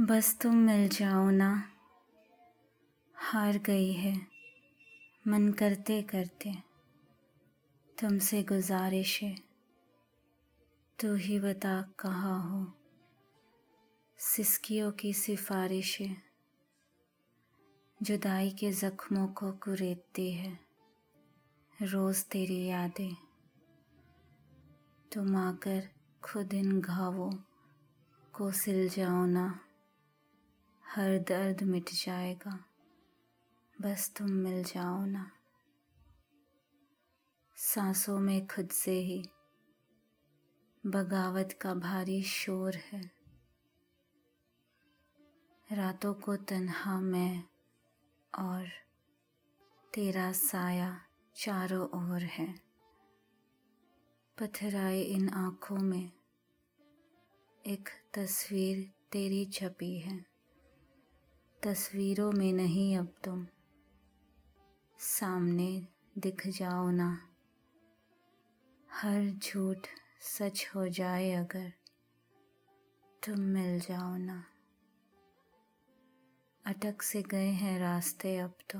बस तुम मिल जाओ ना। हार गई है। मन करते करते तुमसे गुजारिश है। तू ही बता कहाँ हो। सिस्कियों की सिफारिश है। जुदाई के ज़ख्मों को कुरेदती है। रोज़ तेरी यादें। तुम आकर खुद इन घावों को सिल जाओ ना। हर दर्द मिट जाएगा। बस तुम मिल जाओ ना। सांसों में खुद से ही बगावत का भारी शोर है। रातों को तन्हा मैं और तेरा साया चारों ओर है। पथराए इन आँखों में एक तस्वीर तेरी छपी है। तस्वीरों में नहीं अब तुम। सामने दिख जाओ ना। हर झूठ सच हो जाए अगर तुम मिल जाओ ना। अटक से गए हैं रास्ते अब तो।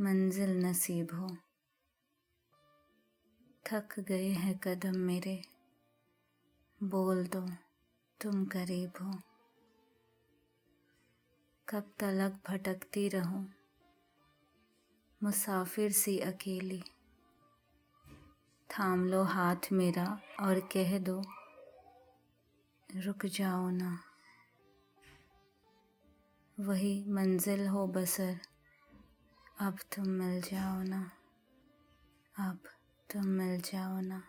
मंजिल नसीब हो। थक गए हैं कदम मेरे। बोल दो तुम करीब हो। कब तलक भटकती रहूँ, मुसाफिर सी अकेली। थाम लो हाथ मेरा और कह दो, रुक जाओ ना। वही मंजिल हो बसर, अब तुम मिल जाओ ना, अब तुम मिल जाओ ना।